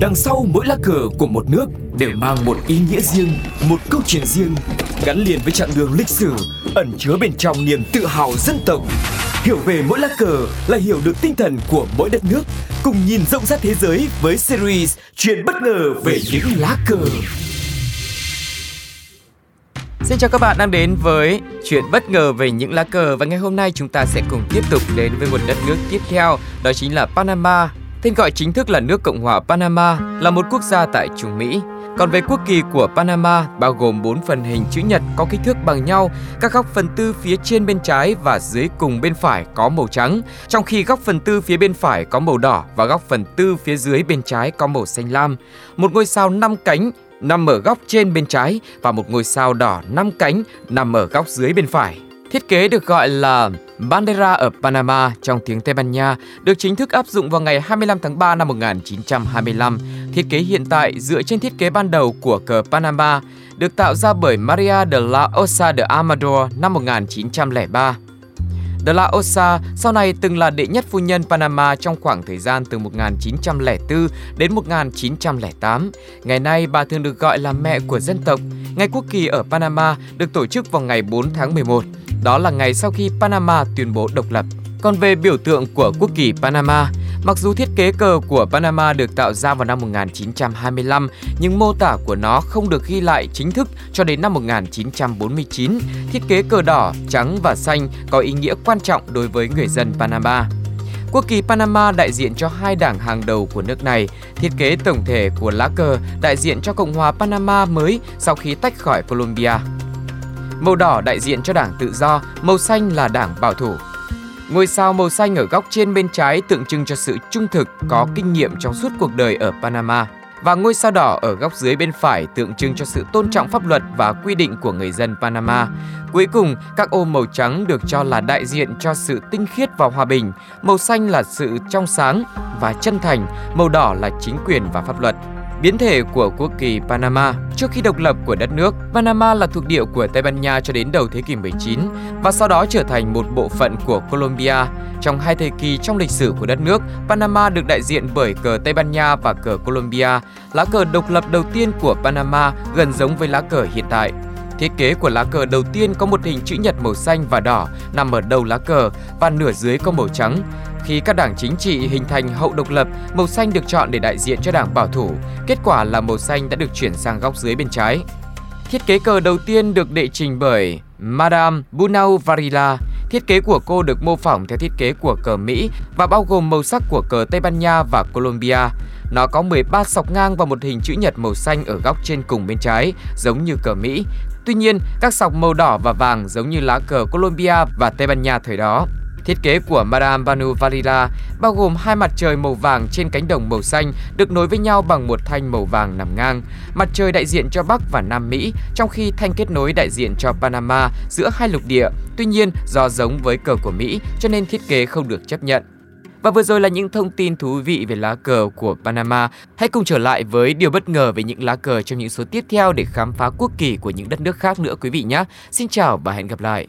Đằng sau mỗi lá cờ của một nước đều mang một ý nghĩa riêng, một câu chuyện riêng, gắn liền với chặng đường lịch sử, ẩn chứa bên trong niềm tự hào dân tộc. Hiểu về mỗi lá cờ là hiểu được tinh thần của mỗi đất nước, cùng nhìn rộng rãi thế giới với series Chuyện bất ngờ về những lá cờ. Xin chào các bạn đang đến với chuyện bất ngờ về những lá cờ và ngày hôm nay chúng ta sẽ cùng tiếp tục đến với một đất nước tiếp theo đó chính là Panama. Tên gọi chính thức là nước Cộng hòa Panama là một quốc gia tại Trung Mỹ. Còn về quốc kỳ của Panama bao gồm 4 phần hình chữ nhật có kích thước bằng nhau, các góc phần tư phía trên bên trái và dưới cùng bên phải có màu trắng, trong khi góc phần tư phía bên phải có màu đỏ và góc phần tư phía dưới bên trái có màu xanh lam. Một ngôi sao 5 cánh nằm ở góc trên bên trái và một ngôi sao đỏ 5 cánh nằm ở góc dưới bên phải. Thiết kế được gọi là Bandera ở Panama trong tiếng Tây Ban Nha, được chính thức áp dụng vào ngày 25 tháng 3 năm 1925. Thiết kế hiện tại dựa trên thiết kế ban đầu của cờ Panama, được tạo ra bởi Maria de la Osa de Amador năm 1903. De la Osa sau này từng là đệ nhất phu nhân Panama trong khoảng thời gian từ 1904 đến 1908. Ngày nay, bà thường được gọi là mẹ của dân tộc. Ngày quốc kỳ ở Panama được tổ chức vào ngày 4 tháng 11. Đó là ngày sau khi Panama tuyên bố độc lập. Còn về biểu tượng của quốc kỳ Panama, mặc dù thiết kế cờ của Panama được tạo ra vào năm 1925, nhưng mô tả của nó không được ghi lại chính thức cho đến năm 1949. Thiết kế cờ đỏ, trắng và xanh có ý nghĩa quan trọng đối với người dân Panama. Quốc kỳ Panama đại diện cho hai đảng hàng đầu của nước này. Thiết kế tổng thể của lá cờ đại diện cho Cộng hòa Panama mới sau khi tách khỏi Colombia. Màu đỏ đại diện cho đảng tự do, màu xanh là đảng bảo thủ. Ngôi sao màu xanh ở góc trên bên trái tượng trưng cho sự trung thực, có kinh nghiệm trong suốt cuộc đời ở Panama. Và ngôi sao đỏ ở góc dưới bên phải tượng trưng cho sự tôn trọng pháp luật và quy định của người dân Panama. Cuối cùng, các ô màu trắng được cho là đại diện cho sự tinh khiết và hòa bình, màu xanh là sự trong sáng và chân thành, màu đỏ là chính quyền và pháp luật. Biến thể của quốc kỳ Panama Trước khi độc lập của đất nước, Panama là thuộc địa của Tây Ban Nha cho đến đầu thế kỷ 19 và sau đó trở thành một bộ phận của Colombia. Trong hai thời kỳ trong lịch sử của đất nước, Panama được đại diện bởi cờ Tây Ban Nha và cờ Colombia. Lá cờ độc lập đầu tiên của Panama gần giống với lá cờ hiện tại. Thiết kế của lá cờ đầu tiên có một hình chữ nhật màu xanh và đỏ nằm ở đầu lá cờ và nửa dưới có màu trắng. Khi các đảng chính trị hình thành hậu độc lập, màu xanh được chọn để đại diện cho đảng bảo thủ. Kết quả là màu xanh đã được chuyển sang góc dưới bên trái. Thiết kế cờ đầu tiên được đệ trình bởi Madame Bunau Varila. Thiết kế của cô được mô phỏng theo thiết kế của cờ Mỹ và bao gồm màu sắc của cờ Tây Ban Nha và Colombia. Nó có 13 sọc ngang và một hình chữ nhật màu xanh ở góc trên cùng bên trái, giống như cờ Mỹ. Tuy nhiên, các sọc màu đỏ và vàng giống như lá cờ Colombia và Tây Ban Nha thời đó. Thiết kế của Madame Banu Valila bao gồm hai mặt trời màu vàng trên cánh đồng màu xanh được nối với nhau bằng một thanh màu vàng nằm ngang. Mặt trời đại diện cho Bắc và Nam Mỹ, trong khi thanh kết nối đại diện cho Panama giữa hai lục địa. Tuy nhiên, do giống với cờ của Mỹ cho nên thiết kế không được chấp nhận. Và vừa rồi là những thông tin thú vị về lá cờ của Panama. Hãy cùng trở lại với điều bất ngờ về những lá cờ trong những số tiếp theo để khám phá quốc kỳ của những đất nước khác nữa quý vị nhé. Xin chào và hẹn gặp lại.